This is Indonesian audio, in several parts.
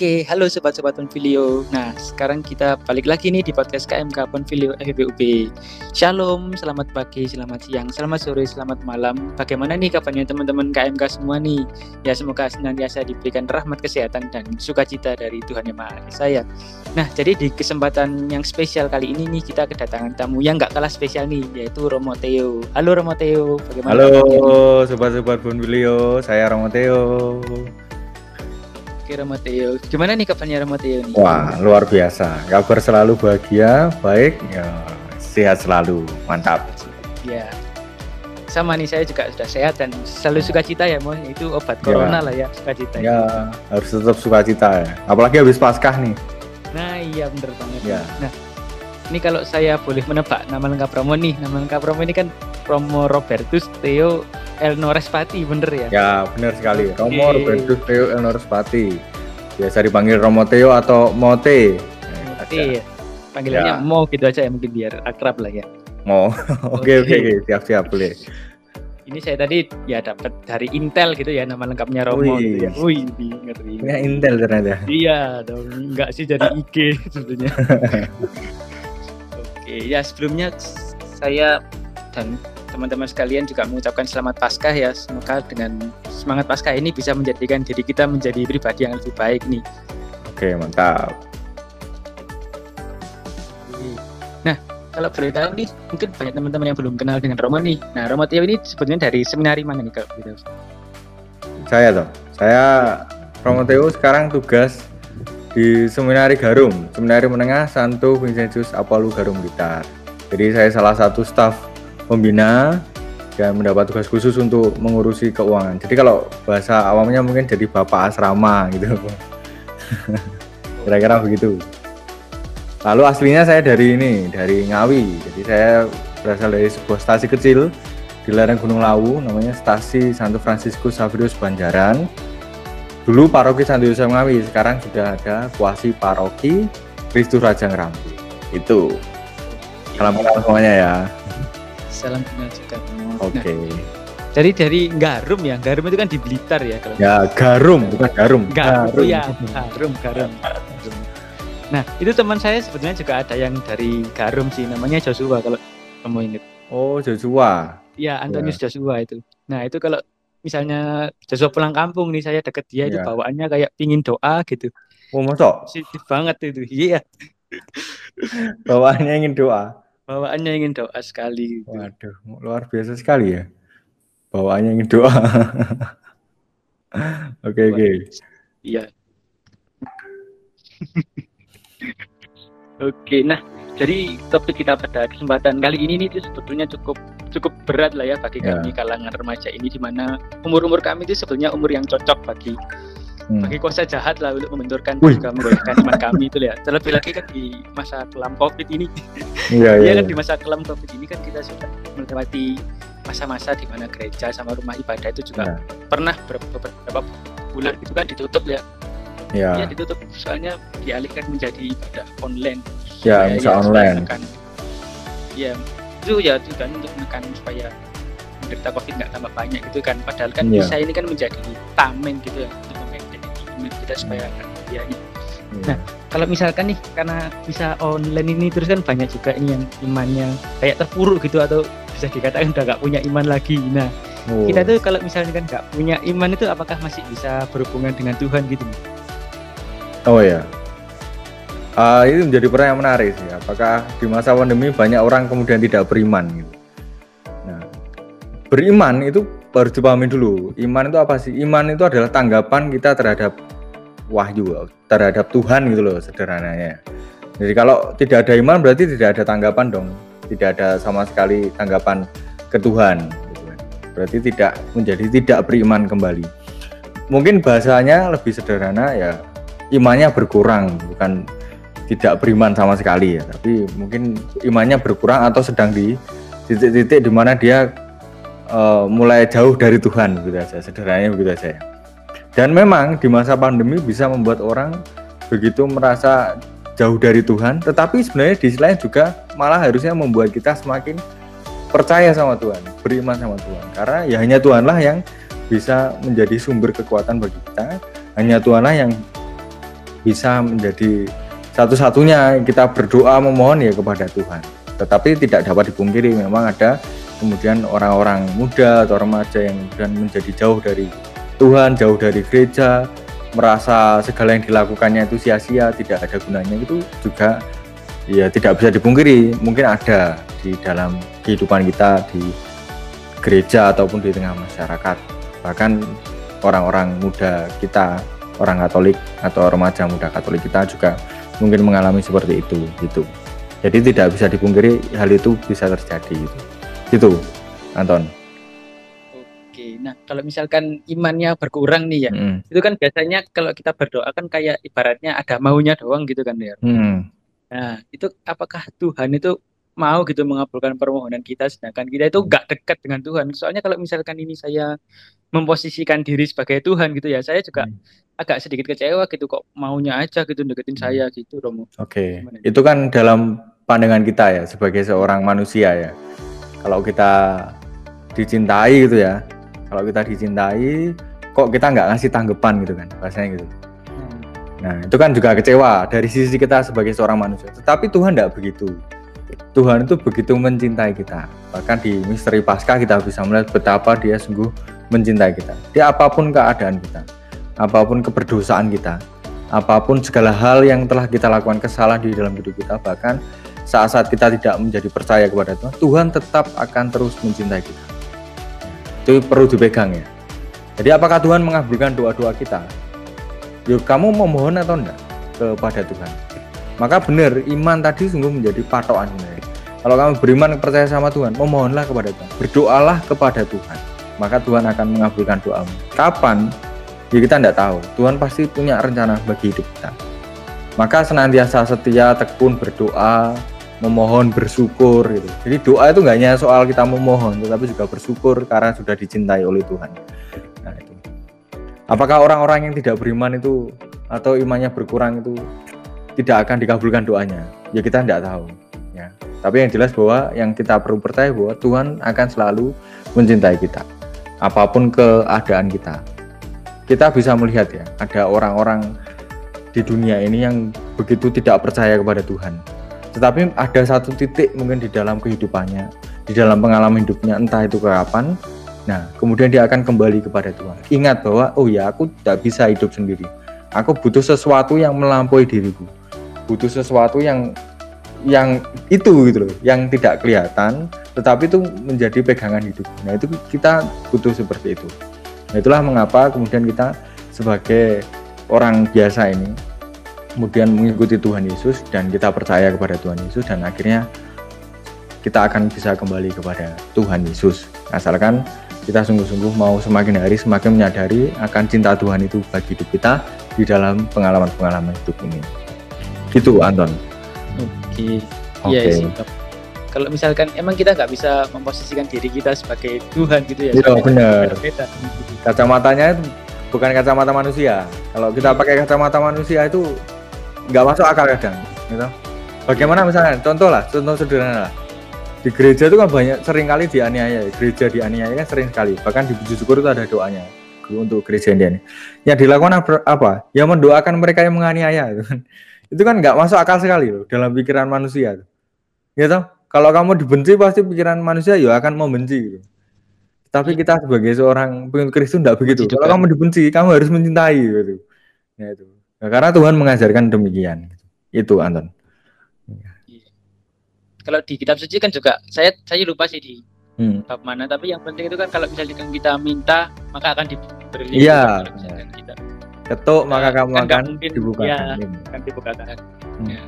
Oke, halo sobat-sobat Ponfilio. Nah, sekarang kita balik lagi nih di podcast KMK Ponfilio FBUB. Shalom, selamat pagi, selamat siang, selamat sore, selamat malam. Bagaimana nih kabarnya teman-teman KMK semua nih? Ya, semoga senantiasa diberikan rahmat kesehatan dan sukacita dari Tuhan Yang Maha Esa ya. Nah, jadi di kesempatan yang spesial kali ini nih kita kedatangan tamu yang nggak kalah spesial nih, yaitu Romo Theo. Halo Romo Theo, bagaimana? Halo sobat-sobat Ponfilio, saya Romo Theo. Oke Ramateo, gimana nih kabarnya Ramateo nih? Wah luar biasa, kabar selalu bahagia, baik, ya, sehat selalu, mantap. Ya, sama nih saya juga sudah sehat dan selalu sukacita ya mon itu obat ya. corona lah ya sukacita. Ya harus tetap sukacita ya, apalagi habis paskah nih. Nah iya bener banget. Ya. Nah ini kalau saya boleh menebak nama lengkap Romo nih, nama lengkap Romo ini kan Romo Robertus Theo Elno Respati bener ya? Ya bener sekali. Okay. Romo Robertus Theo Elno Respati. Biasa dipanggil Romo Theo atau Mote. Mote. Ya. Panggilannya ya. Mo gitu aja ya mungkin biar akrab lah ya. Mo. Oke oke oke siap siap boleh. Ini saya tadi ya dapat dari Intel gitu ya nama lengkapnya Romo. Wih, gitu ya. Wih, ngeri. Ya Intel ternyata. Iya dong, enggak sih jadi IG sebetulnya. Oke, ya sebelumnya saya dan teman-teman sekalian juga mengucapkan selamat Paskah ya. Semoga dengan semangat Paskah ini bisa menjadikan diri kita menjadi pribadi yang lebih baik nih. Oke, mantap. Nah, kalau boleh tahu nih, mungkin banyak teman-teman yang belum kenal dengan Romo nih. Nah, Romo Tio ini sebenarnya dari seminari mana nih kalau gitu? Saya toh, saya Romo Tio sekarang tugas di Seminari Garum, Seminari Menengah Santo Vincentius Apollo Garum Blitar. Jadi saya salah satu staf pembina dan mendapat tugas khusus untuk mengurusi keuangan. Jadi kalau bahasa awamnya mungkin jadi bapak asrama gitu. Kira-kira begitu. Lalu aslinya saya dari ini, dari Ngawi. Jadi saya berasal dari sebuah stasi kecil di lereng Gunung Lawu, namanya Stasi Santo Franciscus Saverius Banjaran. Dulu paroki Santo Yosef Ngawi, sekarang sudah ada kuasi paroki Kristus Raja Ngerambi. Itu. Salam kenal semuanya ya salam kenal juga. Oke. Okay. Nah, jadi dari Garum ya, Garum itu kan di Blitar ya kalau. Ya Garum bukan Garum. Garum, ya, Garum, Garum. Nah itu teman saya sebetulnya juga ada yang dari Garum sih, namanya Joshua kalau kamu ingat. Oh Joshua. Iya Antonius ya. Joshua itu. Nah itu kalau misalnya Joshua pulang kampung nih saya deket dia ya. itu iya. bawaannya kayak pingin doa gitu. Oh masa? Positif banget itu. Iya. bawaannya ingin doa bawaannya ingin doa sekali. Gitu. Waduh, luar biasa sekali ya. Bawaannya ingin doa. Oke, oke. Iya. Oke, nah jadi topik kita pada kesempatan kali ini nih sebetulnya cukup cukup berat lah ya bagi yeah. kami kalangan remaja ini di mana umur-umur kami itu sebetulnya umur yang cocok bagi hmm. bagi kuasa jahat lah untuk membenturkan Wih. juga menggoyahkan iman kami itu ya terlebih lagi kan di masa kelam covid ini iya, iya, kan iya. di masa kelam covid ini kan kita sudah melewati masa-masa di mana gereja sama rumah ibadah itu juga yeah. pernah beberapa bulan itu kan ditutup ya ya. Ya ditutup. Soalnya dialihkan menjadi ibadah online. Ya bisa ya, online. kan ya itu ya itu kan untuk menekan supaya menderita covid nggak tambah banyak gitu kan. Padahal kan bisa ini kan menjadi tameng gitu ya kita supaya ya. Hmm. nah kalau misalkan nih karena bisa online ini terus kan banyak juga ini yang imannya kayak terpuruk gitu atau bisa dikatakan udah gak punya iman lagi. Nah oh. kita tuh kalau misalnya kan gak punya iman itu apakah masih bisa berhubungan dengan Tuhan gitu oh ya uh, ini menjadi pertanyaan menarik sih apakah di masa pandemi banyak orang kemudian tidak beriman gitu nah beriman itu harus dipahami dulu iman itu apa sih iman itu adalah tanggapan kita terhadap wahyu terhadap Tuhan gitu loh sederhananya. Jadi kalau tidak ada iman berarti tidak ada tanggapan dong, tidak ada sama sekali tanggapan ke Tuhan. Gitu kan. Berarti tidak menjadi tidak beriman kembali. Mungkin bahasanya lebih sederhana ya imannya berkurang bukan tidak beriman sama sekali ya, tapi mungkin imannya berkurang atau sedang di titik-titik di mana dia uh, mulai jauh dari Tuhan gitu aja sederhananya begitu aja ya. Dan memang di masa pandemi bisa membuat orang begitu merasa jauh dari Tuhan, tetapi sebenarnya di sisi lain juga malah harusnya membuat kita semakin percaya sama Tuhan, beriman sama Tuhan. Karena ya hanya Tuhanlah yang bisa menjadi sumber kekuatan bagi kita, hanya Tuhanlah yang bisa menjadi satu-satunya kita berdoa memohon ya kepada Tuhan. Tetapi tidak dapat dipungkiri memang ada kemudian orang-orang muda atau remaja yang kemudian menjadi jauh dari Tuhan, jauh dari gereja, merasa segala yang dilakukannya itu sia-sia, tidak ada gunanya itu juga ya tidak bisa dipungkiri, mungkin ada di dalam kehidupan kita di gereja ataupun di tengah masyarakat. Bahkan orang-orang muda kita, orang Katolik atau remaja muda Katolik kita juga mungkin mengalami seperti itu gitu. Jadi tidak bisa dipungkiri hal itu bisa terjadi gitu. Gitu, Anton. Nah, kalau misalkan imannya berkurang nih ya, hmm. itu kan biasanya kalau kita berdoa kan kayak ibaratnya ada maunya doang gitu kan ya. Hmm. Nah, itu apakah Tuhan itu mau gitu mengabulkan permohonan kita sedangkan kita itu gak dekat dengan Tuhan. Soalnya kalau misalkan ini saya memposisikan diri sebagai Tuhan gitu ya, saya juga hmm. agak sedikit kecewa gitu kok maunya aja gitu deketin hmm. saya gitu Romo. Oke. Okay. Itu kan dalam pandangan kita ya sebagai seorang manusia ya. Kalau kita dicintai gitu ya, kalau kita dicintai kok kita nggak ngasih tanggapan gitu kan bahasanya gitu hmm. nah itu kan juga kecewa dari sisi kita sebagai seorang manusia tetapi Tuhan tidak begitu Tuhan itu begitu mencintai kita bahkan di misteri Paskah kita bisa melihat betapa dia sungguh mencintai kita di apa pun keadaan kita apa pun keberdosaan kita apa pun segala hal yang telah kita lakukan kesalahan di dalam hidup kita bahkan saat-saat kita tidak menjadi percaya kepada Tuhan Tuhan tetap akan terus mencintai kita itu perlu dipegang ya. Jadi apakah Tuhan mengabulkan doa-doa kita? Yuk kamu memohon atau enggak kepada Tuhan? Maka benar iman tadi sungguh menjadi patokan sebenarnya. Kalau kamu beriman percaya sama Tuhan, memohonlah kepada Tuhan, berdoalah kepada Tuhan. Maka Tuhan akan mengabulkan doamu. Kapan? Ya kita tidak tahu. Tuhan pasti punya rencana bagi hidup kita. Maka senantiasa setia, tekun berdoa, memohon bersyukur gitu. Jadi doa itu nggak hanya soal kita memohon, tetapi juga bersyukur karena sudah dicintai oleh Tuhan. Nah, itu. Apakah orang-orang yang tidak beriman itu atau imannya berkurang itu tidak akan dikabulkan doanya? Ya kita tidak tahu. Ya. Tapi yang jelas bahwa yang kita perlu percaya bahwa Tuhan akan selalu mencintai kita, apa pun keadaan kita. Kita bisa melihat ya, ada orang-orang di dunia ini yang begitu tidak percaya kepada Tuhan tetapi ada satu titik mungkin di dalam kehidupannya di dalam pengalaman hidupnya entah itu kapan nah kemudian dia akan kembali kepada Tuhan ingat bahwa oh ya aku tidak bisa hidup sendiri aku butuh sesuatu yang melampaui diriku butuh sesuatu yang yang itu gitu loh yang tidak kelihatan tetapi itu menjadi pegangan hidup. Nah itu kita butuh seperti itu. Nah itulah mengapa kemudian kita sebagai orang biasa ini kemudian mengikuti Tuhan Yesus dan kita percaya kepada Tuhan Yesus dan akhirnya kita akan bisa kembali kepada Tuhan Yesus. Asalkan kita sungguh-sungguh mau semakin hari semakin menyadari akan cinta Tuhan itu bagi hidup kita di dalam pengalaman-pengalaman hidup ini gitu Anton oke. Iya okay. sih kalau misalkan emang kita nggak bisa memposisikan diri kita sebagai Tuhan gitu ya? Iya benar. kacamatanya itu bukan kacamata manusia. Kalau kita pakai kacamata manusia itu nggak masuk akal kadang gitu. Bagaimana misalnya contoh lah contoh sederhana. Lah di gereja itu kan banyak sering kali dianiaya. Gereja dianiaya kan sering sekali. Bahkan di puji syukur itu ada doanya untuk gereja ini yang dilakukan apa? Ya mendoakan mereka yang menganiaya itu kan itu kan nggak masuk akal sekali loh dalam pikiran manusia gitu kalau kamu dibenci pasti pikiran manusia ya akan membenci gitu. tapi kita sebagai seorang pengikut Kristus tidak begitu kalau kamu dibenci kamu harus mencintai gitu ya itu Nah, karena Tuhan mengajarkan demikian. Itu Anton. Iya. Kalau di kitab suci kan juga saya saya lupa sih di hmm. bab mana tapi yang penting itu kan kalau misalnya kita minta maka akan diberi. Iya. Kita ketuk maka nah, kamu kan akan mungkin, dibukakan. Ya, akan dibukakan. Hmm. Ya.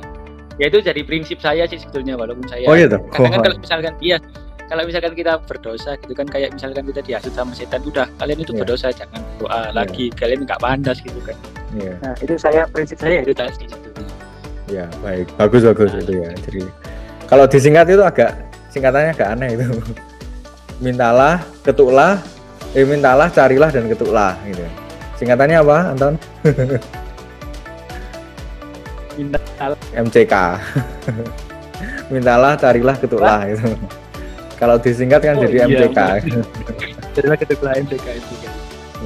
ya itu jadi prinsip saya sih sebetulnya walaupun saya. Oh iya tuh. Karena kan kalau misalkan iya kalau misalkan kita berdosa gitu kan kayak misalkan kita dihasut sama setan udah kalian itu yeah. berdosa jangan doa yeah. lagi kalian nggak pandas gitu kan Yeah. Nah itu saya prinsip saya itu tadi. Ya baik bagus bagus nah, itu ya. Jadi kalau disingkat itu agak singkatannya agak aneh itu. Mintalah, ketuklah, eh mintalah, carilah dan ketuklah gitu. Singkatannya apa, Anton? Mintalah. MCK. Mintalah, carilah, ketuklah gitu. Kalau disingkat kan oh, jadi iya, MCK. Carilah, ketuklah MCK itu.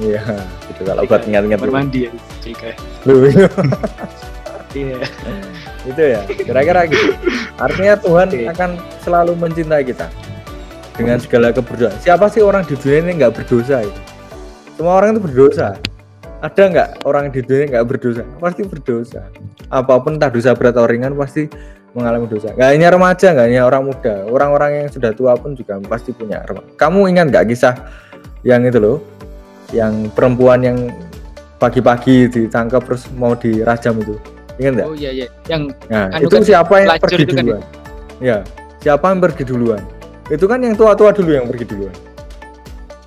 Iya, itu kalau buat ingat-ingat. Mandi ya. tiga Loh, iya. itu ya kira-kira gitu artinya Tuhan okay. akan selalu mencintai kita dengan segala keberdosa siapa sih orang di dunia ini nggak berdosa itu semua orang itu berdosa ada nggak orang di dunia nggak berdosa pasti berdosa apa pun entah dosa berat atau ringan pasti mengalami dosa nggak hanya remaja nggak hanya orang muda orang-orang yang sudah tua pun juga pasti punya kamu ingat nggak kisah yang itu loh yang perempuan yang pagi-pagi ditangkap terus mau dirajam itu ingat nggak? Oh iya iya yang nah anu itu kan siapa yang pergi duluan? Kan? Ya siapa yang pergi duluan? Itu kan yang tua-tua dulu yang pergi duluan.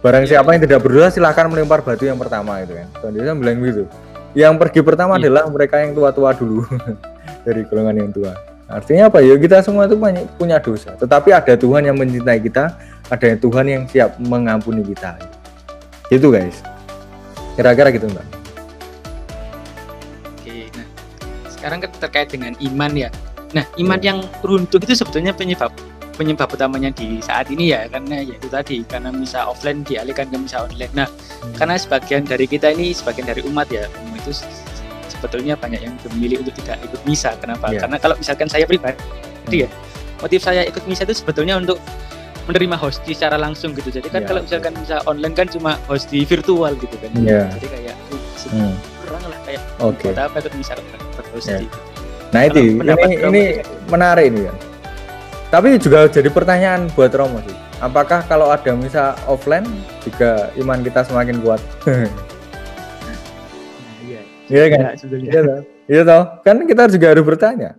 Barang iya. siapa yang tidak berdosa silahkan melempar batu yang pertama itu kan. Tuhan Yesus bilang gitu. Yang pergi pertama iya. adalah mereka yang tua-tua dulu dari golongan yang tua. Artinya apa ya kita semua itu banyak punya dosa. Tetapi ada Tuhan yang mencintai kita, ada yang Tuhan yang siap mengampuni kita. Itu guys. Kira-kira gitu mbak. Oke, nah sekarang terkait dengan iman ya. Nah iman ya. yang runtuh itu sebetulnya penyebab penyebab utamanya di saat ini ya karena ya itu tadi karena misa offline dialihkan ke misa online. Nah hmm. karena sebagian dari kita ini sebagian dari umat ya itu sebetulnya banyak yang memilih untuk tidak ikut misa. Kenapa? Yeah. Karena kalau misalkan saya pribadi hmm. ya motif saya ikut misa itu sebetulnya untuk menerima host secara langsung gitu. Jadi kan yeah. kalau misalkan misa online kan cuma host di virtual gitu kan. Yeah. Jadi kayak hmm. kurang lah kayak okay. apa ikut misa terus yeah. gitu. Nah itu ini ini menarik ini ya. Tapi juga jadi pertanyaan buat Romo sih. Apakah kalau ada misa offline juga iman kita semakin kuat? Iya kan? Iya toh. Iya toh. Kan kita juga harus bertanya.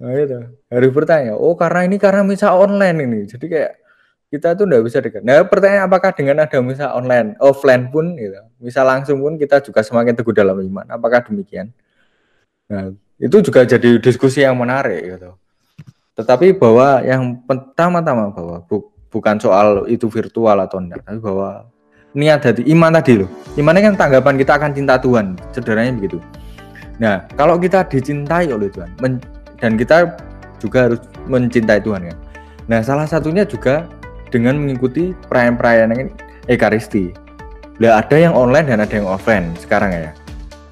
Nah, itu harus bertanya. Oh karena ini karena misa online ini. Jadi kayak kita tuh nggak bisa dekat. Nah pertanyaan apakah dengan ada misa online, offline pun, gitu, misa langsung pun kita juga semakin teguh dalam iman. Apakah demikian? Nah itu juga jadi diskusi yang menarik gitu. Tetapi bahwa yang pertama-tama bahwa bu, bukan soal itu virtual atau enggak, tapi bahwa niat hati iman tadi loh. Imannya kan tanggapan kita akan cinta Tuhan sederhananya begitu. Nah kalau kita dicintai oleh Tuhan dan kita juga harus mencintai Tuhan kan. Nah salah satunya juga dengan mengikuti perayaan-perayaan ekaristi. Lah ada yang online dan ada yang offline sekarang ya.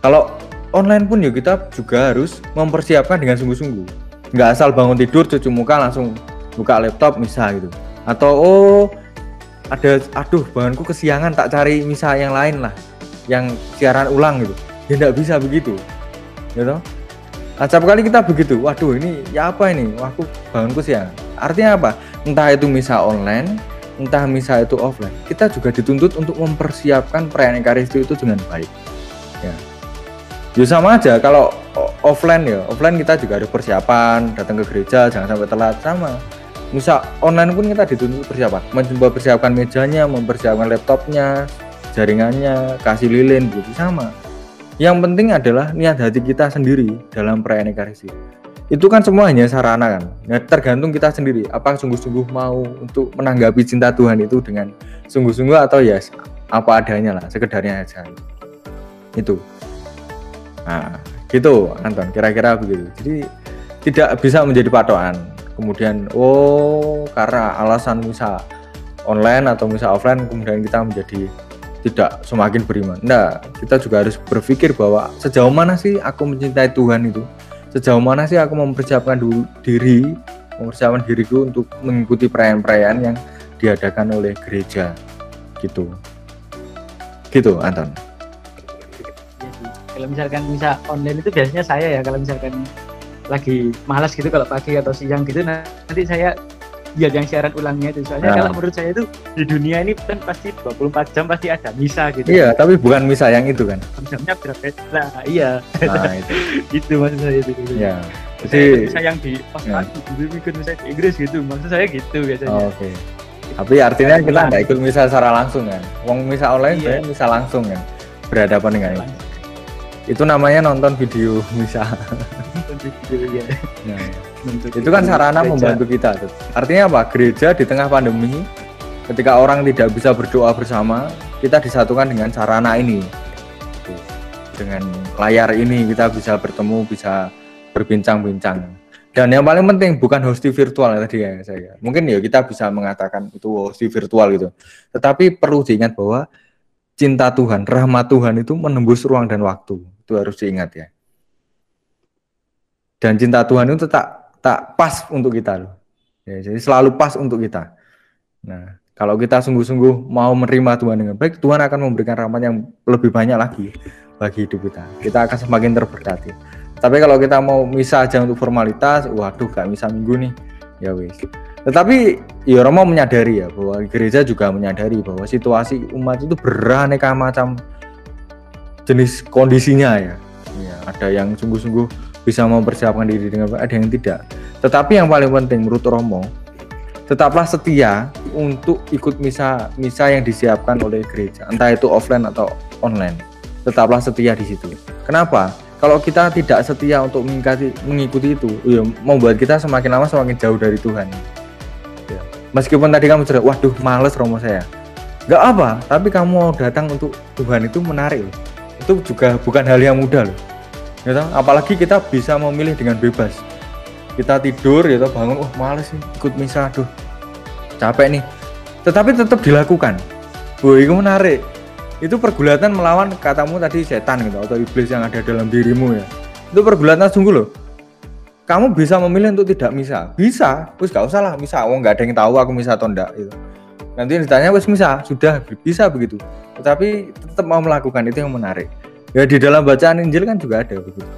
Kalau online pun ya kita juga harus mempersiapkan dengan sungguh-sungguh nggak asal bangun tidur cuci muka langsung buka laptop misal gitu. Atau oh ada aduh bahanku kesiangan tak cari misal yang lain lah. Yang siaran ulang gitu. Ya tidak bisa begitu. Gitu acap kali kita begitu waduh ini ya apa ini? Aku bangunku siang. Artinya apa? Entah itu misa online entah misa itu offline kita juga dituntut untuk mempersiapkan perayaan ekaristi itu dengan baik. Ya ya sama aja. Kalau offline ya offline kita juga ada persiapan datang ke gereja jangan sampai telat. Sama. Misal online pun kita dituntut persiapan. Mempersiapkan mejanya mempersiapkan laptopnya jaringannya kasih lilin begitu sama. Yang penting adalah niat hati kita sendiri dalam perayaan ekaristi itu kan semua hanya sarana kan? Nah, tergantung kita sendiri. Apa sungguh-sungguh mau untuk menanggapi cinta Tuhan itu dengan sungguh-sungguh atau ya apa adanya lah sekedarnya aja. Itu nah gitu Anton kira-kira begitu jadi tidak bisa menjadi patokan kemudian oh karena alasan misal online atau misal offline kemudian kita menjadi tidak semakin beriman. Nah, kita juga harus berpikir bahwa sejauh mana sih aku mencintai Tuhan itu? Sejauh mana sih aku mempersiapkan dulu diri, mempersiapkan diriku untuk mengikuti perayaan-perayaan yang diadakan oleh gereja gitu. Gitu, Anton. Kalau misalkan bisa online itu biasanya saya ya kalau misalkan lagi malas gitu kalau pagi atau siang gitu nanti saya biar yang siaran ulangnya itu. Soalnya nah. kalau menurut saya itu di dunia ini kan pasti 24 jam pasti ada misa gitu. Iya tapi bukan misa yang itu kan? Jamnya berapa? Nah iya. Nah, itu. itu maksud saya itu. Ya jadi misa yang di pas ya. pagi ikut misa di Inggris gitu. Maksud saya gitu biasanya. Oh, oke. Okay. tapi artinya kita nggak ikut misa secara langsung kan? Wong misa online iya. misa langsung kan? Berhadapan dengan itu itu namanya nonton video misa video ya. Nah, itu kan sarana gereja. membantu kita tuh. Artinya apa? Gereja di tengah pandemi ketika orang tidak bisa berdoa bersama, kita disatukan dengan sarana ini. Dengan layar ini kita bisa bertemu, bisa berbincang-bincang. Dan yang paling penting bukan hosti virtual ya tadi ya saya. Mungkin ya kita bisa mengatakan itu hosti virtual gitu. Tetapi perlu diingat bahwa cinta Tuhan, rahmat Tuhan itu menembus ruang dan waktu itu harus diingat ya. Dan cinta Tuhan itu tak tak pas untuk kita loh. Ya, jadi selalu pas untuk kita. Nah kalau kita sungguh-sungguh mau menerima Tuhan dengan baik Tuhan akan memberikan rahmat yang lebih banyak lagi bagi hidup kita. Kita akan semakin terberkati. Tapi kalau kita mau misa aja untuk formalitas waduh gak misa minggu nih. Ya wis. Tetapi ya Romo menyadari ya bahwa gereja juga menyadari bahwa situasi umat itu beraneka macam jenis kondisinya ya. ya ada yang sungguh-sungguh bisa mempersiapkan diri dengan baik, ada yang tidak. Tetapi yang paling penting menurut Romo, tetaplah setia untuk ikut misa misa yang disiapkan oleh gereja, entah itu offline atau online. Tetaplah setia di situ. Kenapa? Kalau kita tidak setia untuk mengikuti, mengikuti itu, ya membuat kita semakin lama semakin jauh dari Tuhan meskipun tadi kamu cerita waduh males romo saya nggak apa tapi kamu mau datang untuk Tuhan itu menarik loh itu juga bukan hal yang mudah loh. Ya apalagi kita bisa memilih dengan bebas. Kita tidur ya bangun oh males sih ikut misa aduh capek nih. Tetapi tetap dilakukan. Bu itu menarik. Itu pergulatan melawan katamu tadi setan gitu atau iblis yang ada dalam dirimu ya. Itu pergulatan sungguh loh. Kamu bisa memilih untuk tidak misa bisa terus gak usah lah misa oh nggak ada yang tahu aku misa atau enggak gitu nanti ditanya wes misa sudah bisa begitu. Tetapi tetap mau melakukan itu yang menarik. Ya di dalam bacaan Injil kan juga ada begitu.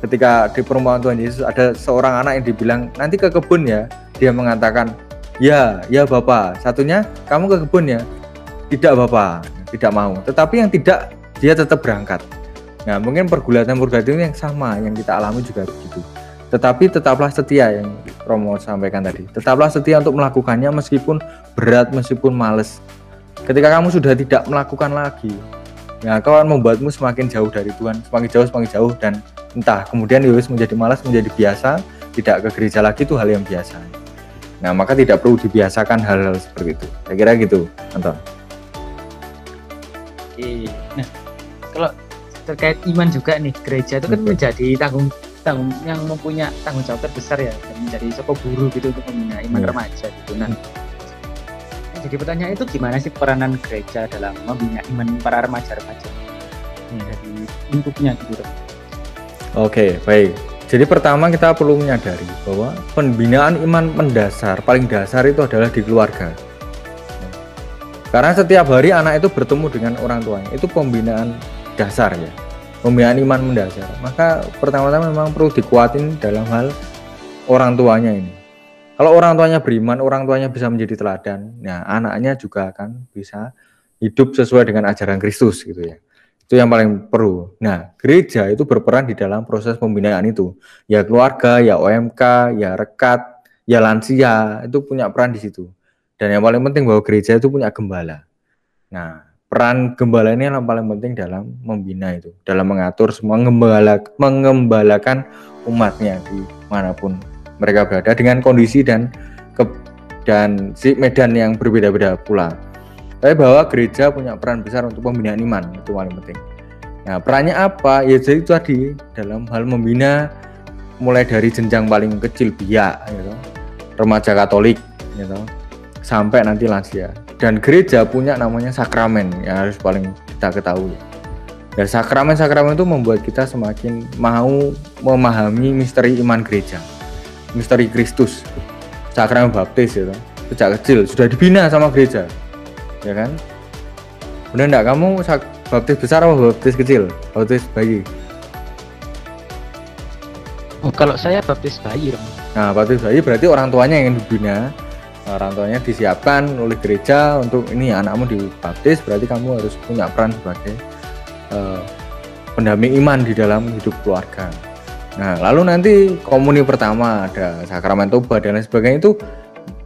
Ketika di perumpamaan Tuhan Yesus ada seorang anak yang dibilang nanti ke kebun ya dia mengatakan ya ya bapak satunya kamu ke kebun ya. Tidak bapak tidak mau. Tetapi yang tidak dia tetap berangkat. Nah mungkin pergulatan pergulatan yang sama yang kita alami juga begitu tetapi tetaplah setia yang Romo sampaikan tadi. Tetaplah setia untuk melakukannya meskipun berat, meskipun males. Ketika kamu sudah tidak melakukan lagi, ya kau akan membuatmu semakin jauh dari Tuhan, semakin jauh, semakin jauh dan entah kemudian Yowis menjadi malas, menjadi biasa, tidak ke gereja lagi itu hal yang biasa. Nah, maka tidak perlu dibiasakan hal-hal seperti itu. Saya kira gitu, Anton. Oke. Nah, kalau terkait iman juga nih, gereja itu kan menjadi tanggung tanggung yang mempunyai tanggung jawab terbesar ya menjadi soko guru gitu untuk membina iman yeah. remaja gitu nah hmm. jadi pertanyaan itu gimana sih peranan gereja dalam membina iman para remaja-remaja hmm. dari lingkupnya gitu Oke, baik. Jadi pertama kita perlu menyadari bahwa pembinaan iman mendasar, paling dasar itu adalah di keluarga. Karena setiap hari anak itu bertemu dengan orang tuanya, itu pembinaan dasar ya pembinaan iman mendasar. Maka pertama-tama memang perlu dikuatin dalam hal orang tuanya ini. Kalau orang tuanya beriman orang tuanya bisa menjadi teladan nah anaknya juga akan bisa hidup sesuai dengan ajaran Kristus gitu ya. Itu yang paling perlu. Nah gereja itu berperan di dalam proses pembinaan itu. Ya keluarga ya OMK ya rekat ya lansia itu punya peran di situ. Dan yang paling penting bahwa gereja itu punya gembala. Nah peran gembala ini yang paling penting dalam membina itu, dalam mengatur semua mengembala, mengembalakan umatnya di mana pun mereka berada dengan kondisi dan ke, dan si medan yang berbeda-beda pula. Tapi bahwa gereja punya peran besar untuk pembinaan iman itu paling penting. Nah perannya apa? Ya jadi itu tadi dalam hal membina mulai dari jenjang paling kecil biak, gitu, remaja Katolik, gitu, sampai nanti lansia dan gereja punya namanya sakramen yang harus paling kita ketahui. Dan sakramen-sakramen itu membuat kita semakin mau memahami misteri iman gereja, misteri Kristus, sakramen baptis itu sejak kecil sudah dibina sama gereja, ya kan? Benar enggak kamu baptis besar atau baptis kecil? Baptis bayi? Oh, kalau saya baptis bayi dong. Nah, baptis bayi berarti orang tuanya yang dibina, orang tuanya disiapkan oleh gereja untuk ini anakmu dibaptis berarti kamu harus punya peran sebagai uh, pendamping iman di dalam hidup keluarga. Nah, lalu nanti komuni pertama ada sakramen toba dan lain sebagainya itu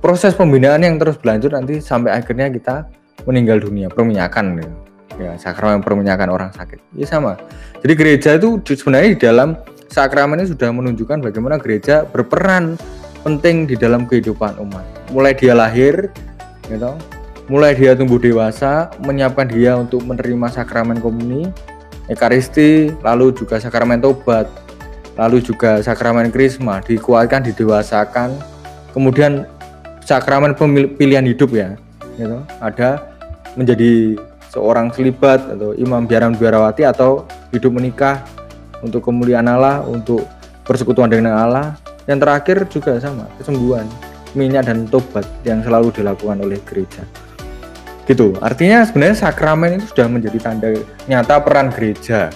proses pembinaan yang terus berlanjut nanti sampai akhirnya kita meninggal dunia perminyakan ya. ya sakramen perminyakan orang sakit. Ya sama. Jadi gereja itu sebenarnya di dalam sakramen ini sudah menunjukkan bagaimana gereja berperan penting di dalam kehidupan umat. Mulai dia lahir, gitu, mulai dia tumbuh dewasa, menyiapkan dia untuk menerima sakramen komuni, ekaristi, lalu juga sakramen tobat, lalu juga sakramen krisma, dikuatkan, didewasakan, kemudian sakramen pilihan hidup ya, gitu, ada menjadi seorang selibat atau imam biaran biarawati atau hidup menikah untuk kemuliaan Allah, untuk persekutuan dengan Allah. Yang terakhir juga sama, kesembuhan, minyak dan tobat yang selalu dilakukan oleh gereja. Gitu. Artinya sebenarnya sakramen itu sudah menjadi tanda nyata peran gereja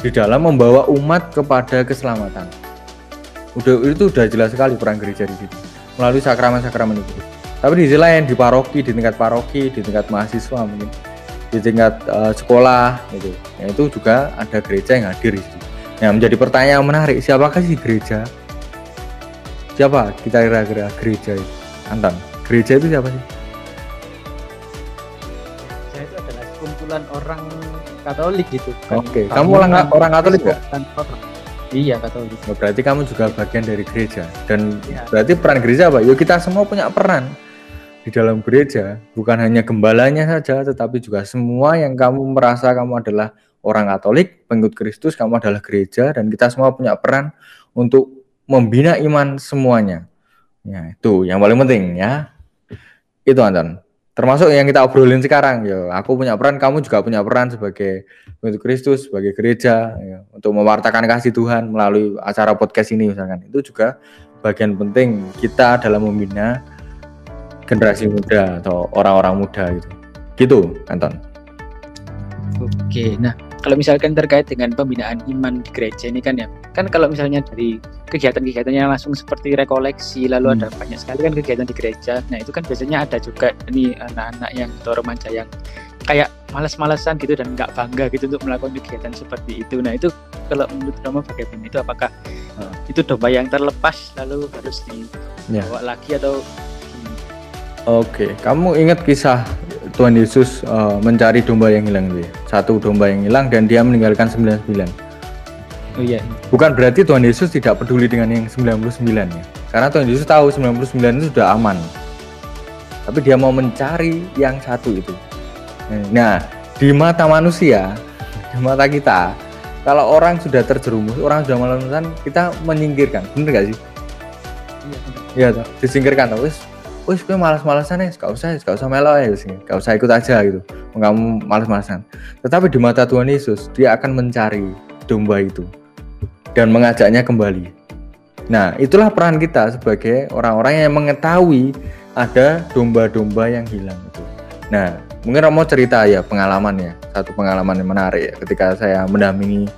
di dalam membawa umat kepada keselamatan. Udah itu sudah jelas sekali peran gereja di situ melalui sakramen-sakramen itu. Tapi di sisi lain di paroki, di tingkat paroki, di tingkat mahasiswa mungkin, di tingkat uh, sekolah gitu, ya, itu juga ada gereja yang hadir di situ. Nah menjadi pertanyaan menarik, siapakah sih gereja? Siapa kita kira-kira gereja itu? Anton, gereja itu siapa sih? Gereja itu adalah kumpulan orang Katolik gitu. Oke, okay. kamu orang orang Katolik nggak? Iya Katolik. Oh, berarti kamu juga bagian dari gereja dan ya. berarti peran gereja apa? Yuk kita semua punya peran di dalam gereja, bukan hanya gembalanya saja, tetapi juga semua yang kamu merasa kamu adalah orang Katolik, pengikut Kristus, kamu adalah gereja dan kita semua punya peran untuk membina iman semuanya. Ya, itu yang paling penting ya. Itu Anton. Termasuk yang kita obrolin sekarang ya. Aku punya peran kamu juga punya peran sebagai untuk Kristus sebagai gereja ya, untuk mewartakan kasih Tuhan melalui acara podcast ini misalkan. Itu juga bagian penting kita dalam membina generasi muda atau orang-orang muda gitu. Gitu Anton. Oke nah kalau misalkan terkait dengan pembinaan iman di gereja ini kan ya kan kalau misalnya dari kegiatan-kegiatan yang langsung seperti rekoleksi lalu hmm. ada banyak sekali kan kegiatan di gereja nah itu kan biasanya ada juga ini anak-anak yang atau remaja yang kayak malas-malasan gitu dan nggak bangga gitu untuk melakukan kegiatan seperti itu nah itu kalau menurut kamu bagaimana itu apakah hmm. itu domba yang terlepas lalu harus dibawa ya. lagi atau Oke, kamu ingat kisah Tuhan Yesus uh, mencari domba yang hilang ya? Satu domba yang hilang dan dia meninggalkan 99. Oh iya. Bukan berarti Tuhan Yesus tidak peduli dengan yang 99 ya. Karena Tuhan Yesus tahu 99 itu sudah aman. Tapi dia mau mencari yang satu itu. Nah, di mata manusia, di mata kita, kalau orang sudah terjerumus, orang sudah melakukan, kita menyingkirkan. Bener gak sih? Iya, iya disingkirkan terus wis gue malas-malasan ya gak usah gak usah melo ya gak usah ikut aja gitu. Kamu malas-malasan. Tetapi di mata Tuhan Yesus dia akan mencari domba itu dan mengajaknya kembali. Nah itulah peran kita sebagai orang-orang yang mengetahui ada domba-domba yang hilang itu. Nah mungkin mau cerita ya pengalaman ya satu pengalaman yang menarik ya, ketika saya mendampingi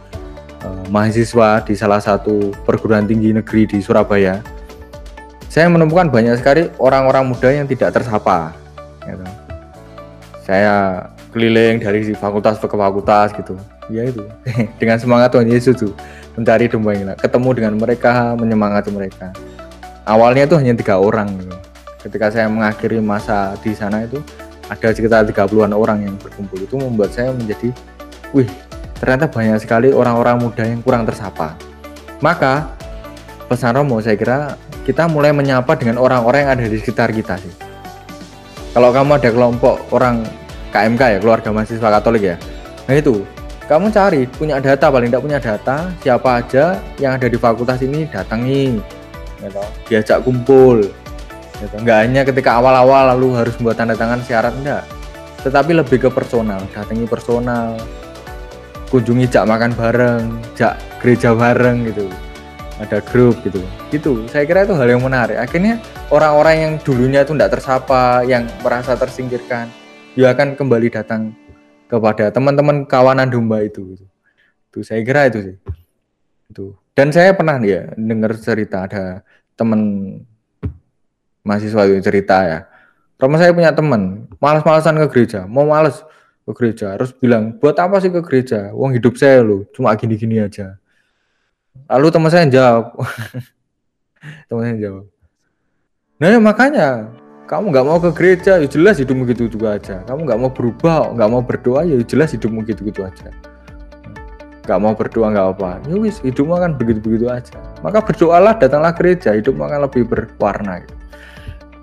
uh, mahasiswa di salah satu perguruan tinggi negeri di Surabaya saya menemukan banyak sekali orang-orang muda yang tidak tersapa. Gitu. Saya keliling dari fakultas ke fakultas gitu. Ya itu, dengan semangat Tuhan Yesus tuh mencari domba yang ketemu dengan mereka, menyemangati mereka. Awalnya itu hanya tiga orang. Gitu. Ketika saya mengakhiri masa di sana itu ada sekitar 30-an orang yang berkumpul itu membuat saya menjadi, wih, ternyata banyak sekali orang-orang muda yang kurang tersapa. Maka pesan Romo saya kira kita mulai menyapa dengan orang-orang yang ada di sekitar kita sih. Kalau kamu ada kelompok orang KMK ya, keluarga mahasiswa Katolik ya. Nah itu, kamu cari punya data paling tidak punya data siapa aja yang ada di fakultas ini datangi, gitu. diajak kumpul. Gitu. Nggak hanya ketika awal-awal lalu harus membuat tanda tangan syarat enggak, tetapi lebih ke personal, datangi personal, kunjungi jak makan bareng, jak gereja bareng gitu ada grup gitu. Gitu. Saya kira itu hal yang menarik. Akhirnya orang-orang yang dulunya itu tidak tersapa yang merasa tersingkirkan dia akan kembali datang kepada teman-teman kawanan domba itu gitu. itu saya kira itu sih. Itu. Dan saya pernah ya dengar cerita ada teman mahasiswa itu cerita ya. Rumah saya punya teman malas-malasan ke gereja. Mau malas ke gereja harus bilang buat apa sih ke gereja? Uang hidup saya loh cuma gini-gini aja Lalu teman saya jawab. teman saya jawab. Nah ya makanya kamu nggak mau ke gereja, ya jelas hidupmu gitu-gitu aja. Kamu nggak mau berubah, nggak mau berdoa, ya jelas hidupmu gitu-gitu aja. Nggak mau berdoa nggak apa, ya wis hidupmu akan begitu-begitu aja. Maka berdoalah, datanglah gereja, hidupmu akan lebih berwarna. Gitu.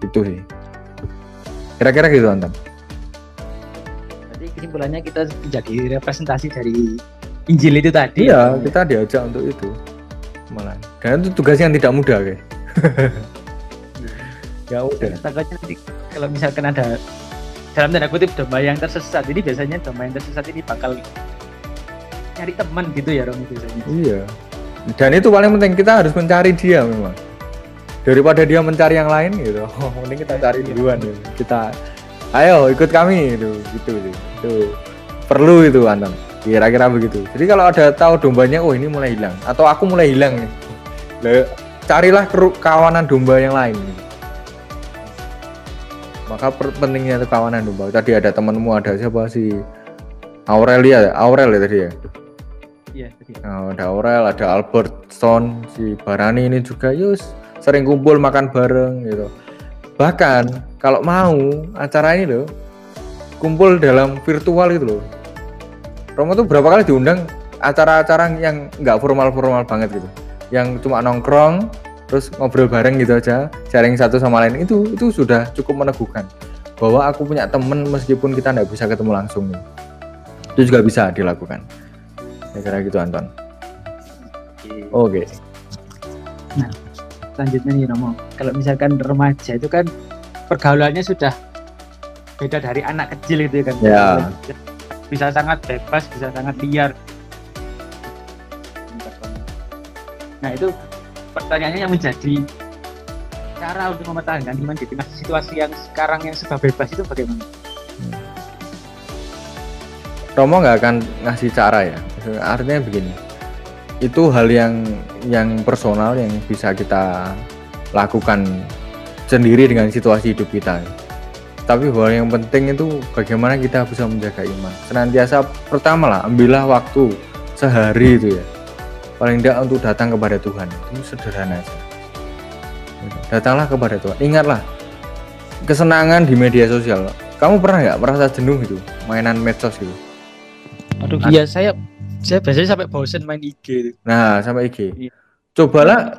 Itu sih. Kira-kira gitu Antam. Jadi kesimpulannya kita jadi representasi dari Injil itu tadi. Iya, ya. kita diajak untuk itu. Malah. Dan itu tugas yang tidak mudah, kayak. ya udah. Takutnya nanti kalau misalkan ada dalam tanda kutip domba yang tersesat, ini biasanya domba yang tersesat ini bakal cari teman gitu ya Romo biasanya iya dan itu paling penting kita harus mencari dia memang daripada dia mencari yang lain gitu oh mending kita cari iya. duluan gitu. kita ayo ikut kami gitu gitu itu perlu itu Anton kira-kira begitu. Jadi kalau ada tahu dombanya oh ini mulai hilang. Atau aku mulai hilang nih. Carilah kawanan domba yang lain maka pentingnya itu kawanan domba. Tadi ada temanmu ada siapa sih? Aurelia Aurel ya tadi ya? Iya tadi oh, ada Aurel ada Albert Stone si Barani ini juga. Yus sering kumpul makan bareng gitu. Bahkan kalau mau acara ini loh kumpul dalam virtual gitu loh Romo tuh berapa kali diundang? Acara-acara yang nggak formal-formal banget gitu. Yang cuma nongkrong terus ngobrol bareng gitu aja sharing satu sama lain. Itu itu sudah cukup meneguhkan bahwa aku punya temen meskipun kita nggak bisa ketemu langsung nih itu juga bisa dilakukan. Ya kira gitu Anton. Oke. Okay. nah selanjutnya nih Romo. Kalau misalkan remaja itu kan pergaulannya sudah beda dari anak kecil itu ya kan? Ya. Bisa sangat bebas bisa sangat liar nah itu pertanyaannya yang menjadi cara untuk mempertahankan iman di tengah situasi yang sekarang yang serba bebas itu bagaimana? Romo nggak akan ngasih cara ya, artinya begini, itu hal yang yang personal yang bisa kita lakukan sendiri dengan situasi hidup kita. Tapi hal yang penting itu bagaimana kita bisa menjaga iman. Senantiasa pertama lah, ambillah waktu sehari itu ya. Paling tidak untuk datang kepada Tuhan. Itu sederhana aja. Datanglah kepada Tuhan. Ingatlah kesenangan di media sosial. Kamu pernah nggak merasa jenuh itu mainan medsos gitu? Aduh iya saya saya biasanya sampai bosen main IG nah sampai IG iya. cobalah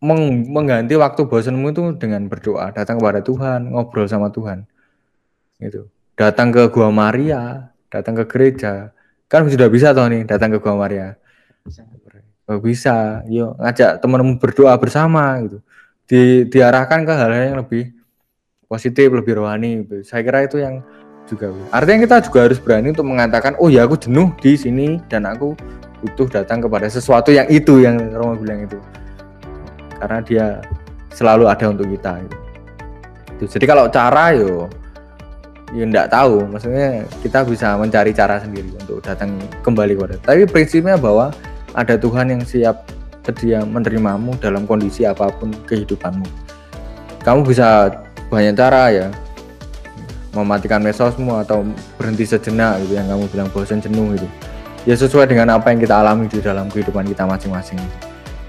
meng mengganti waktu bosenmu itu dengan berdoa. Datang kepada Tuhan ngobrol sama Tuhan gitu. Datang ke gua Maria datang ke gereja. Kan sudah bisa toh nih datang ke gua Maria. Oh, bisa. Yuk ngajak temanmu berdoa bersama gitu. Di diarahkan ke hal-hal yang lebih positif lebih rohani gitu. saya kira itu yang juga. Artinya kita juga harus berani untuk mengatakan oh ya aku jenuh di sini dan aku butuh datang kepada sesuatu yang itu yang Romo bilang itu. Karena dia selalu ada untuk kita gitu. jadi kalau cara yo ya enggak tahu maksudnya kita bisa mencari cara sendiri untuk datang kembali kepada tapi prinsipnya bahwa ada Tuhan yang siap sedia menerimamu dalam kondisi apa pun kehidupanmu. Kamu bisa banyak cara ya, mematikan mesosmu atau berhenti sejenak gitu yang kamu bilang bosan jenuh itu. Ya sesuai dengan apa yang kita alami di dalam kehidupan kita masing-masing.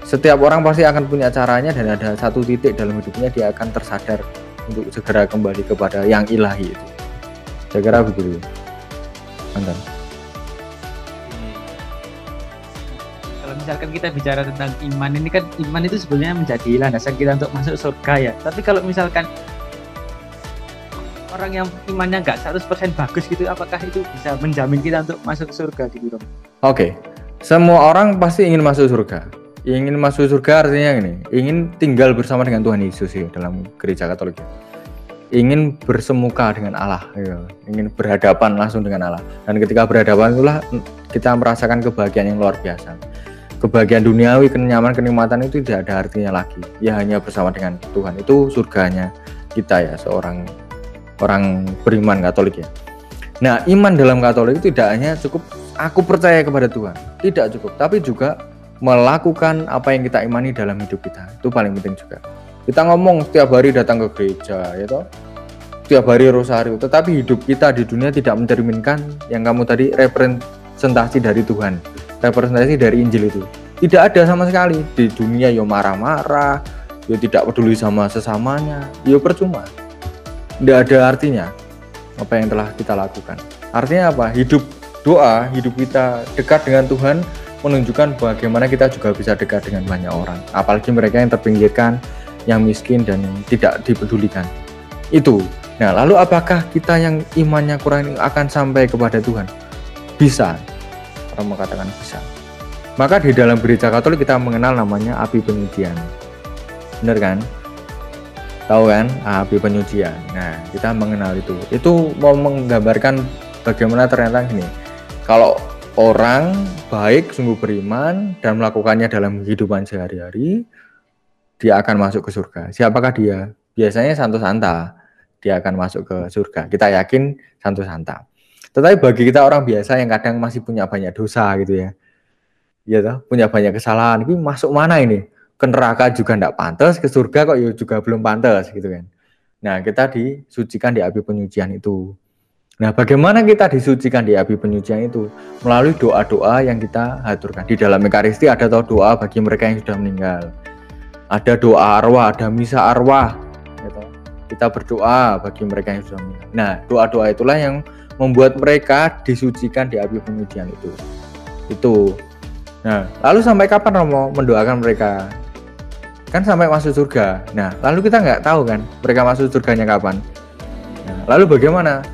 Setiap orang pasti akan punya caranya dan ada satu titik dalam hidupnya dia akan tersadar untuk segera kembali kepada yang ilahi itu. Saya kira begitu. Mantap. misalkan kita bicara tentang iman ini kan iman itu sebenarnya menjadi landasan kita untuk masuk surga ya tapi kalau misalkan orang yang imannya nggak 100% bagus gitu apakah itu bisa menjamin kita untuk masuk surga gitu dong oke okay. semua orang pasti ingin masuk surga ingin masuk surga artinya ini ingin tinggal bersama dengan Tuhan Yesus ya dalam gereja Katolik ingin bersemuka dengan Allah ya. ingin berhadapan langsung dengan Allah dan ketika berhadapan itulah kita merasakan kebahagiaan yang luar biasa kebahagiaan duniawi, kenyamanan, kenikmatan itu tidak ada artinya lagi. Ya hanya bersama dengan Tuhan. Itu surganya kita ya seorang orang beriman Katolik ya. Nah, iman dalam Katolik itu tidak hanya cukup aku percaya kepada Tuhan, tidak cukup, tapi juga melakukan apa yang kita imani dalam hidup kita. Itu paling penting juga. Kita ngomong setiap hari datang ke gereja, ya toh. Setiap hari rosario, tetapi hidup kita di dunia tidak mencerminkan yang kamu tadi representasi dari Tuhan representasi dari Injil itu. Tidak ada sama sekali. Di dunia yo marah-marah yo tidak peduli sama sesamanya yo percuma. Tidak ada artinya apa yang telah kita lakukan. Artinya apa? Hidup doa hidup kita dekat dengan Tuhan menunjukkan bagaimana kita juga bisa dekat dengan banyak orang. Apalagi mereka yang terpinggirkan yang miskin dan yang tidak dipedulikan itu nah lalu apakah kita yang imannya kurang akan sampai kepada Tuhan bisa orang mengatakan bisa. Maka di dalam gereja Katolik kita mengenal namanya api penyucian. Benar kan? Tahu kan? Api penyucian. Nah, kita mengenal itu. Itu mau menggambarkan bagaimana ternyata gini. Kalau orang baik sungguh beriman dan melakukannya dalam kehidupan sehari-hari dia akan masuk ke surga. Siapakah dia? Biasanya Santo Santa dia akan masuk ke surga. Kita yakin Santo Santa. Tetapi bagi kita orang biasa yang kadang masih punya banyak dosa gitu ya. Ya toh, punya banyak kesalahan. Ini masuk mana ini? Ke neraka juga tidak pantas, ke surga kok ya juga belum pantas gitu kan. Nah, kita disucikan di api penyucian itu. Nah, bagaimana kita disucikan di api penyucian itu? Melalui doa-doa yang kita haturkan. Di dalam Ekaristi ada doa bagi mereka yang sudah meninggal. Ada doa arwah, ada misa arwah. Gitu. Kita berdoa bagi mereka yang sudah meninggal. Nah, doa-doa itulah yang membuat mereka disucikan di api penyucian itu. Itu. Nah, lalu sampai kapan Romo mendoakan mereka? Kan sampai masuk surga. Nah, lalu kita nggak tahu kan mereka masuk surganya kapan. Nah, lalu bagaimana?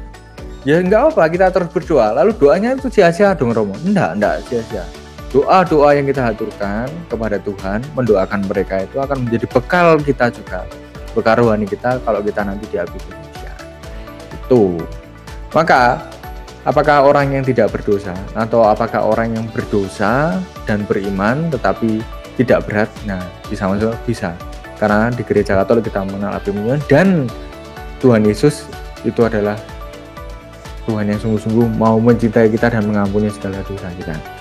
ya enggak apa kita terus berdoa lalu doanya itu sia-sia dong Romo enggak enggak sia-sia doa-doa yang kita haturkan kepada Tuhan mendoakan mereka itu akan menjadi bekal kita juga. Bekal rohani kita kalau kita nanti di api itu. Maka apakah orang yang tidak berdosa atau apakah orang yang berdosa dan beriman tetapi tidak berat? Nah bisa masuk bisa. Karena di gereja Katolik kita mengenal api dan Tuhan Yesus itu adalah Tuhan yang sungguh-sungguh mau mencintai kita dan mengampuni segala dosa kita.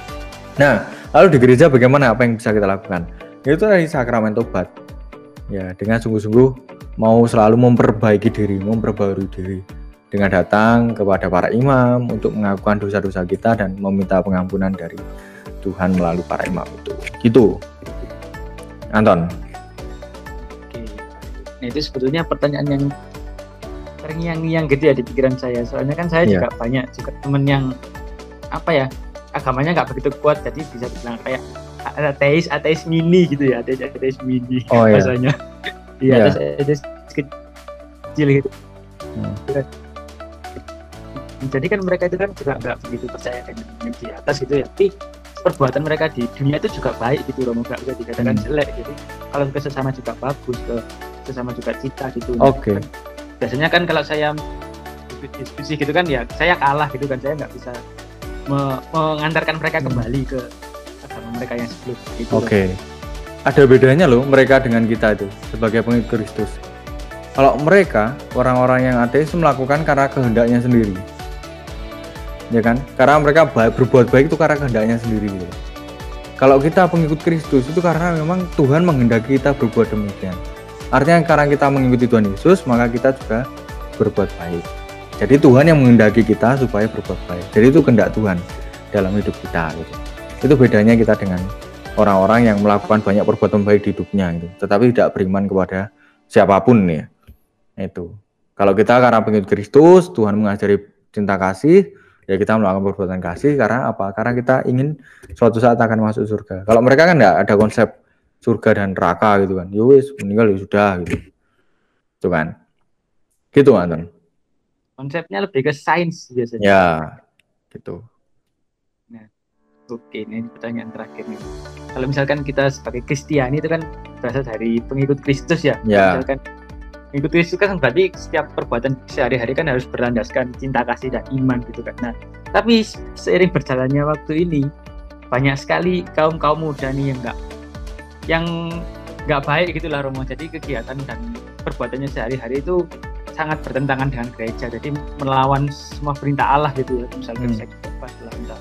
Nah, lalu di gereja bagaimana apa yang bisa kita lakukan? Itu dari sakramen tobat. Ya, dengan sungguh-sungguh mau selalu memperbaiki diri, memperbarui diri dengan datang kepada para imam untuk mengakukan dosa-dosa kita dan meminta pengampunan dari Tuhan melalui para imam itu. Gitu. Anton. Oke. Nah, itu sebetulnya pertanyaan yang terngiang-ngiang gitu ya di pikiran saya soalnya kan saya yeah. juga banyak juga temen yang apa ya agamanya nggak begitu kuat jadi bisa dibilang kayak ateis ateis mini gitu ya ateis ateis mini oh, bahasanya. Iya yeah. ateis, ateis kecil gitu. Hmm. jadi kan mereka itu kan juga nggak begitu percaya dengan di atas gitu ya. Tapi perbuatan mereka di dunia itu juga baik gitu loh nggak bisa dikatakan hmm. jelek jadi kalau ke sesama juga bagus ke sesama juga cita gitu. Oke. Okay biasanya kan kalau saya diskusi gitu kan ya saya kalah gitu kan saya nggak bisa mengantarkan mereka kembali ke agama mereka yang sebelum gitu oke okay. ada bedanya loh mereka dengan kita itu sebagai pengikut Kristus kalau mereka orang-orang yang ateis melakukan karena kehendaknya sendiri ya kan karena mereka baik, berbuat baik itu karena kehendaknya sendiri gitu. kalau kita pengikut Kristus itu karena memang Tuhan menghendaki kita berbuat demikian Artinya karena kita mengikuti Tuhan Yesus, maka kita juga berbuat baik. Jadi Tuhan yang menghendaki kita supaya berbuat baik. Jadi itu kehendak Tuhan dalam hidup kita. Gitu. Itu bedanya kita dengan orang-orang yang melakukan banyak perbuatan baik di hidupnya gitu. Tetapi tidak beriman kepada siapa pun ya. Itu. Kalau kita karena pengikut Kristus, Tuhan mengajari cinta kasih, ya kita melakukan perbuatan kasih karena apa? Karena kita ingin suatu saat akan masuk surga. Kalau mereka kan tidak ada konsep surga dan neraka gitu kan Yowis ya meninggal ya sudah gitu itu kan gitu Anton konsepnya lebih ke sains biasanya. Ya gitu. Nah oke ini pertanyaan terakhir nih. Kalau misalkan kita sebagai Kristiani itu kan berasal dari pengikut Kristus ya, ya. misalkan pengikut Kristus kan berarti setiap perbuatan sehari-hari kan harus berlandaskan cinta kasih dan iman gitu kan. Nah tapi seiring berjalannya waktu ini banyak sekali kaum kaum muda nih yang nggak yang nggak baik gitulah Romo. Jadi kegiatan dan perbuatannya sehari-hari itu sangat bertentangan dengan gereja jadi melawan semua perintah Allah gitu ya misalnya hmm. seks bebas lah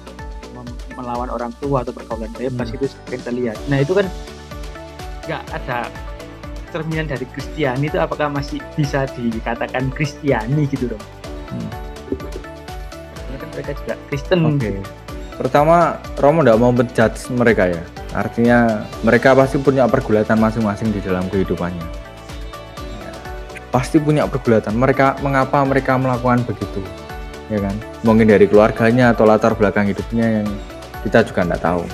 melawan orang tua atau pergaulan bebas hmm. itu sering terlihat nah itu kan nggak ada cerminan dari Kristiani itu apakah masih bisa dikatakan Kristiani gitu dong hmm. karena kan mereka juga Kristen okay. pertama Romo tidak mau menjudge mereka ya Artinya mereka pasti punya pergulatan masing-masing di dalam kehidupannya. Pasti punya pergulatan. Mereka mengapa mereka melakukan begitu, ya kan? Mungkin dari keluarganya atau latar belakang hidupnya yang kita juga tidak tahu.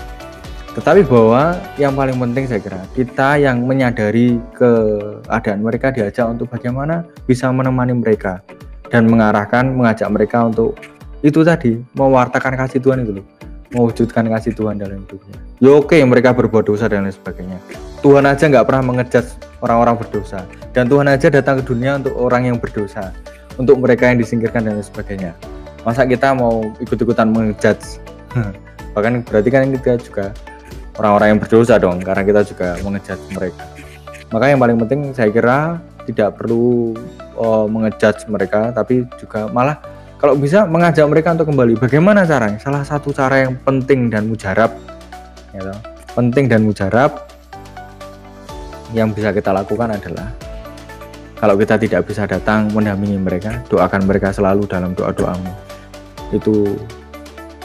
Tetapi bahwa yang paling penting saya kira kita yang menyadari keadaan mereka diajak untuk bagaimana bisa menemani mereka dan mengarahkan, mengajak mereka untuk itu tadi mewartakan kasih Tuhan itu loh mewujudkan kasih Tuhan dalam hidupnya. Ya oke mereka berbuat dosa dan lain sebagainya. Tuhan aja nggak pernah mengejat orang-orang berdosa. Dan Tuhan aja datang ke dunia untuk orang yang berdosa. Untuk mereka yang disingkirkan dan lain sebagainya. Masa kita mau ikut-ikutan mengejat bahkan berarti kan kita juga orang-orang yang berdosa dong karena kita juga mengejat mereka maka yang paling penting saya kira tidak perlu uh, mengejat mereka tapi juga malah kalau bisa mengajak mereka untuk kembali bagaimana caranya? Salah satu cara yang penting dan mujarab ya penting dan mujarab yang bisa kita lakukan adalah kalau kita tidak bisa datang mendampingi mereka doakan mereka selalu dalam doa-doamu. Itu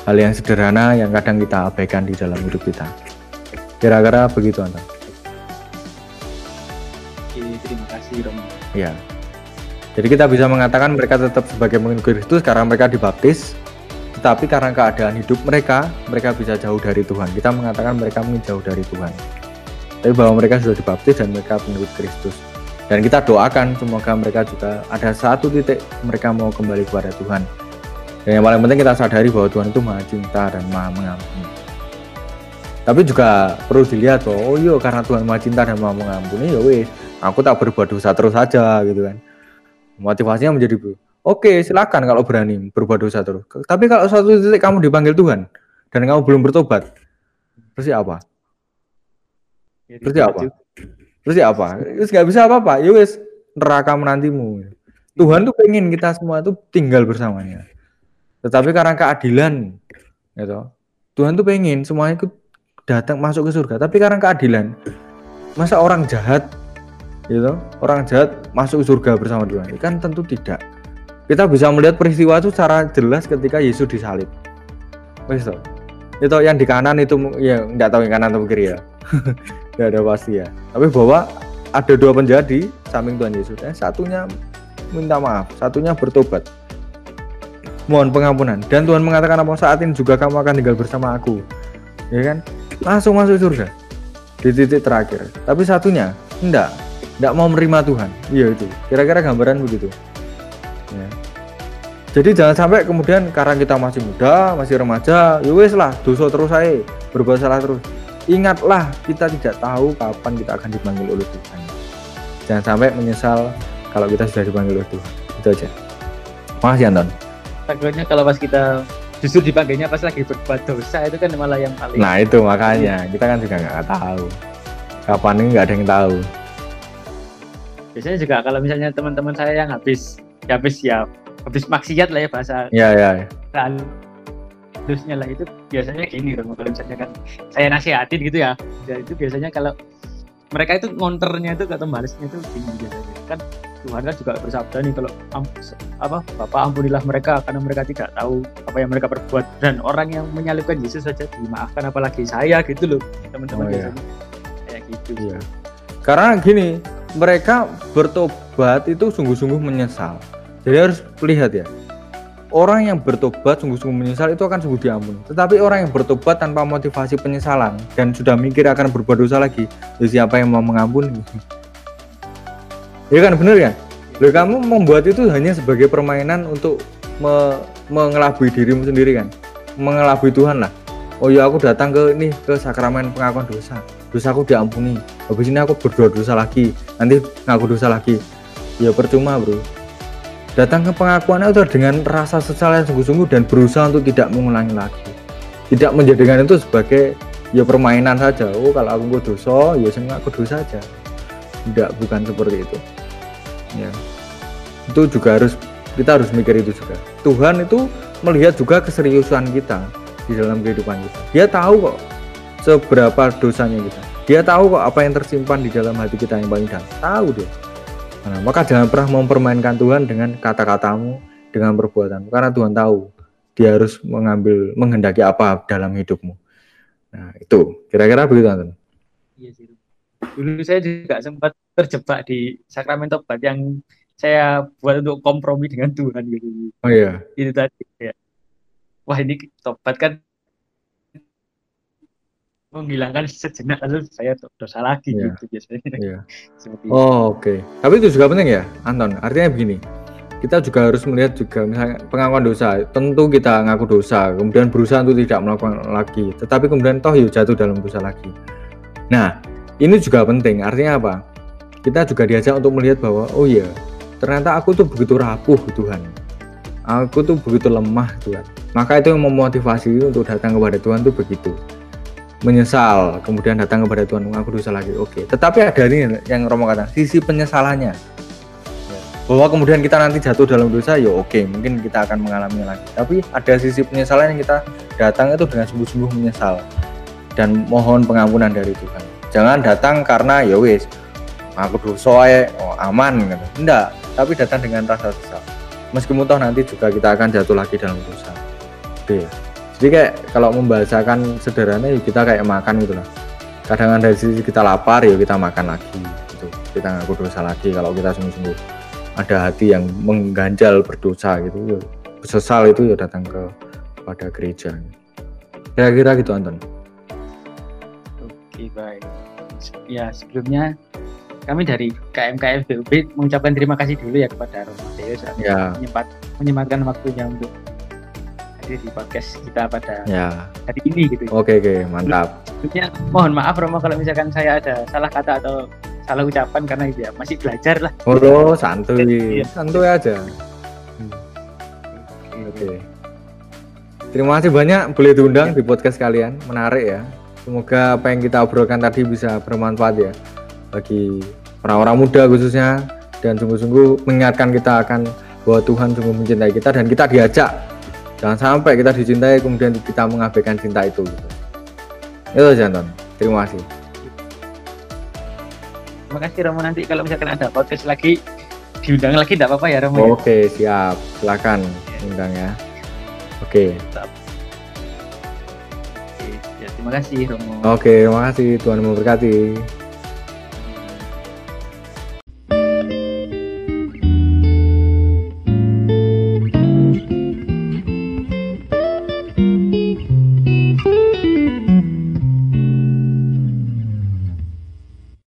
hal yang sederhana yang kadang kita abaikan di dalam hidup kita. Kira-kira begitu Anton. Oke, terima kasih Romo. Ya jadi kita bisa mengatakan mereka tetap sebagai pengikut Kristus karena mereka dibaptis tetapi karena keadaan hidup mereka mereka bisa jauh dari Tuhan. Kita mengatakan mereka mungkin jauh dari Tuhan. Tapi bahwa mereka sudah dibaptis dan mereka pengikut Kristus. Dan kita doakan semoga mereka juga ada satu titik mereka mau kembali kepada Tuhan. Dan yang paling penting kita sadari bahwa Tuhan itu maha cinta dan maha mengampuni. Tapi juga perlu dilihat bahwa oh iya karena Tuhan maha cinta dan maha mengampuni ya wes aku tak berbuat dosa terus saja gitu kan motivasinya menjadi oke silakan kalau berani berbuat dosa terus tapi kalau suatu titik kamu dipanggil Tuhan dan kamu belum bertobat terus apa Ya, terus ya apa? Terus ya apa? Terus nggak bisa apa-apa. Ya wes neraka menantimu. Tuhan tuh pengen kita semua tuh tinggal bersamanya. Tetapi karena keadilan, gitu. Tuhan tuh pengen semuanya ikut datang masuk ke surga. Tapi karena keadilan, masa orang jahat, gitu, orang jahat masuk surga bersama Tuhan? Kan tentu tidak. Kita bisa melihat peristiwa itu secara jelas ketika Yesus disalib. Wes itu yang di kanan itu ya nggak tahu yang kanan atau kiri ya. Tidak ada pasti ya. Tapi bahwa ada dua penjadi samping Tuhan Yesus. Eh, satunya minta maaf satunya bertobat. Mohon pengampunan. Dan Tuhan mengatakan apa? Saat ini juga kamu akan tinggal bersama aku. Ya kan? Langsung masuk surga. Di titik terakhir. Tapi satunya enggak enggak mau menerima Tuhan iya itu kira-kira gambaran begitu ya. jadi jangan sampai kemudian karena kita masih muda masih remaja ya wes lah dosa terus saya berbuat salah terus ingatlah kita tidak tahu kapan kita akan dipanggil oleh Tuhan. Jangan sampai menyesal kalau kita sudah dipanggil oleh Tuhan. Itu aja. Makasih Anton. Takutnya kalau pas kita justru dipanggilnya pas lagi berbuat dosa itu kan malah yang paling. Nah itu makanya kita kan juga nggak tahu. Kapan ini nggak ada yang tahu. Biasanya juga kalau misalnya teman-teman saya yang habis ya habis ya habis maksiat lah ya bahasa. Iya iya. Ya halusnya lah itu biasanya gini dong kalau misalnya kan saya nasihatin gitu ya ya itu biasanya kalau mereka itu ngonternya itu atau balasnya itu gini biasanya kan Tuhan kan juga bersabda nih kalau apa Bapak ampunilah mereka karena mereka tidak tahu apa yang mereka perbuat dan orang yang menyalibkan Yesus saja dimaafkan apalagi saya gitu loh teman-teman oh, biasanya kayak gitu iya. Karena gini mereka bertobat itu sungguh-sungguh menyesal jadi harus lihat ya orang yang bertobat sungguh-sungguh menyesal itu akan sungguh diampuni. Tetapi orang yang bertobat tanpa motivasi penyesalan dan sudah mikir akan berbuat dosa lagi, ya siapa yang mau mengampuni? ya kan bener ya? Loh, kamu membuat itu hanya sebagai permainan untuk me mengelabui dirimu sendiri kan? Mengelabui Tuhan lah. Oh ya aku datang ke ini ke sakramen pengakuan dosa. Dosaku diampuni. Habis ini aku berdoa dosa lagi. Nanti ngaku dosa lagi. Ya percuma, Bro Datang ke pengakuan itu dengan rasa sesal yang sungguh-sungguh dan berusaha untuk tidak mengulangi lagi. Tidak menjadikan itu sebagai ya permainan saja. Oh kalau aku dosa, ya saya aku dosa saja. Tidak, bukan seperti itu. Ya. Itu juga harus kita harus mikir itu juga. Tuhan itu melihat juga keseriusan kita di dalam kehidupan kita. Dia tahu kok seberapa dosanya kita. Dia tahu kok apa yang tersimpan di dalam hati kita yang paling dalam. Tahu dia. Nah, maka jangan pernah mempermainkan Tuhan dengan kata-katamu, dengan perbuatanmu, karena Tuhan tahu dia harus mengambil menghendaki apa dalam hidupmu. Nah, itu kira-kira begitu, Anton. Iya sih. Dulu saya juga sempat terjebak di sakramen tobat yang saya buat untuk kompromi dengan Tuhan gitu. Oh iya. Itu tadi ya. Wah, ini tobat kan menghilangkan sejenak lalu saya dosa lagi yeah. gitu biasanya. Yeah. oh oke. Okay. Tapi itu juga penting ya, Anton. Artinya begini, kita juga harus melihat juga misalnya pengakuan dosa. Tentu kita ngaku dosa, kemudian berusaha untuk tidak melakukan lagi. Tetapi kemudian toh yuk jatuh dalam dosa lagi. Nah, ini juga penting. Artinya apa? Kita juga diajak untuk melihat bahwa oh iya, ternyata aku tuh begitu rapuh Tuhan. Aku tuh begitu lemah Tuhan maka itu yang memotivasi untuk datang kepada Tuhan itu begitu menyesal kemudian datang kepada Tuhan aku dosa lagi. Oke tetapi ada ini yang Romo kata sisi penyesalannya. Bahwa kemudian kita nanti jatuh dalam dosa ya oke mungkin kita akan mengalami lagi. Tapi ada sisi penyesalan yang kita datang itu dengan sungguh-sungguh menyesal. Dan mohon pengampunan dari Tuhan. Jangan datang karena ya wis aku dosa ya oh, aman gitu. enggak tapi datang dengan rasa sesal meskipun toh nanti juga kita akan jatuh lagi dalam dosa. Oke jadi kayak kalau membahasakan sederhana ya kita kayak makan gitu lah. Kadang dari sisi kita lapar ya kita makan lagi gitu. Kita ngaku dosa lagi kalau kita sungguh-sungguh. Ada hati yang mengganjal berdosa gitu ya. Sesal itu ya datang ke pada gereja. Kira-kira gitu Anton. Oke baik. Ya sebelumnya kami dari KMKF BUB mengucapkan terima kasih dulu ya kepada Romo Deus ya. menyempat menyempatkan waktunya untuk hadir di podcast kita pada ya. hari ini gitu. Oke oke mantap. Sebelumnya mohon maaf Romo kalau misalkan saya ada salah kata atau salah ucapan karena ya masih belajar lah. Oh santuy, ya. santuy aja. Hmm. Oke. Okay. Terima kasih banyak boleh diundang ya. di podcast kalian, menarik ya. Semoga apa yang kita obrolkan tadi bisa bermanfaat ya bagi orang-orang muda khususnya dan sungguh-sungguh mengingatkan kita akan bahwa Tuhan sungguh mencintai kita dan kita diajak jangan sampai kita dicintai kemudian kita mengabaikan cinta itu gitu. itu jantan terima kasih. Terima kasih Romo. Nanti kalau misalkan ada podcast lagi diundang lagi tidak apa-apa ya Romo ya? oke siap. Silakan undang ya. Oke ya, terima kasih Romo. Oke terima kasih. Tuhan memberkati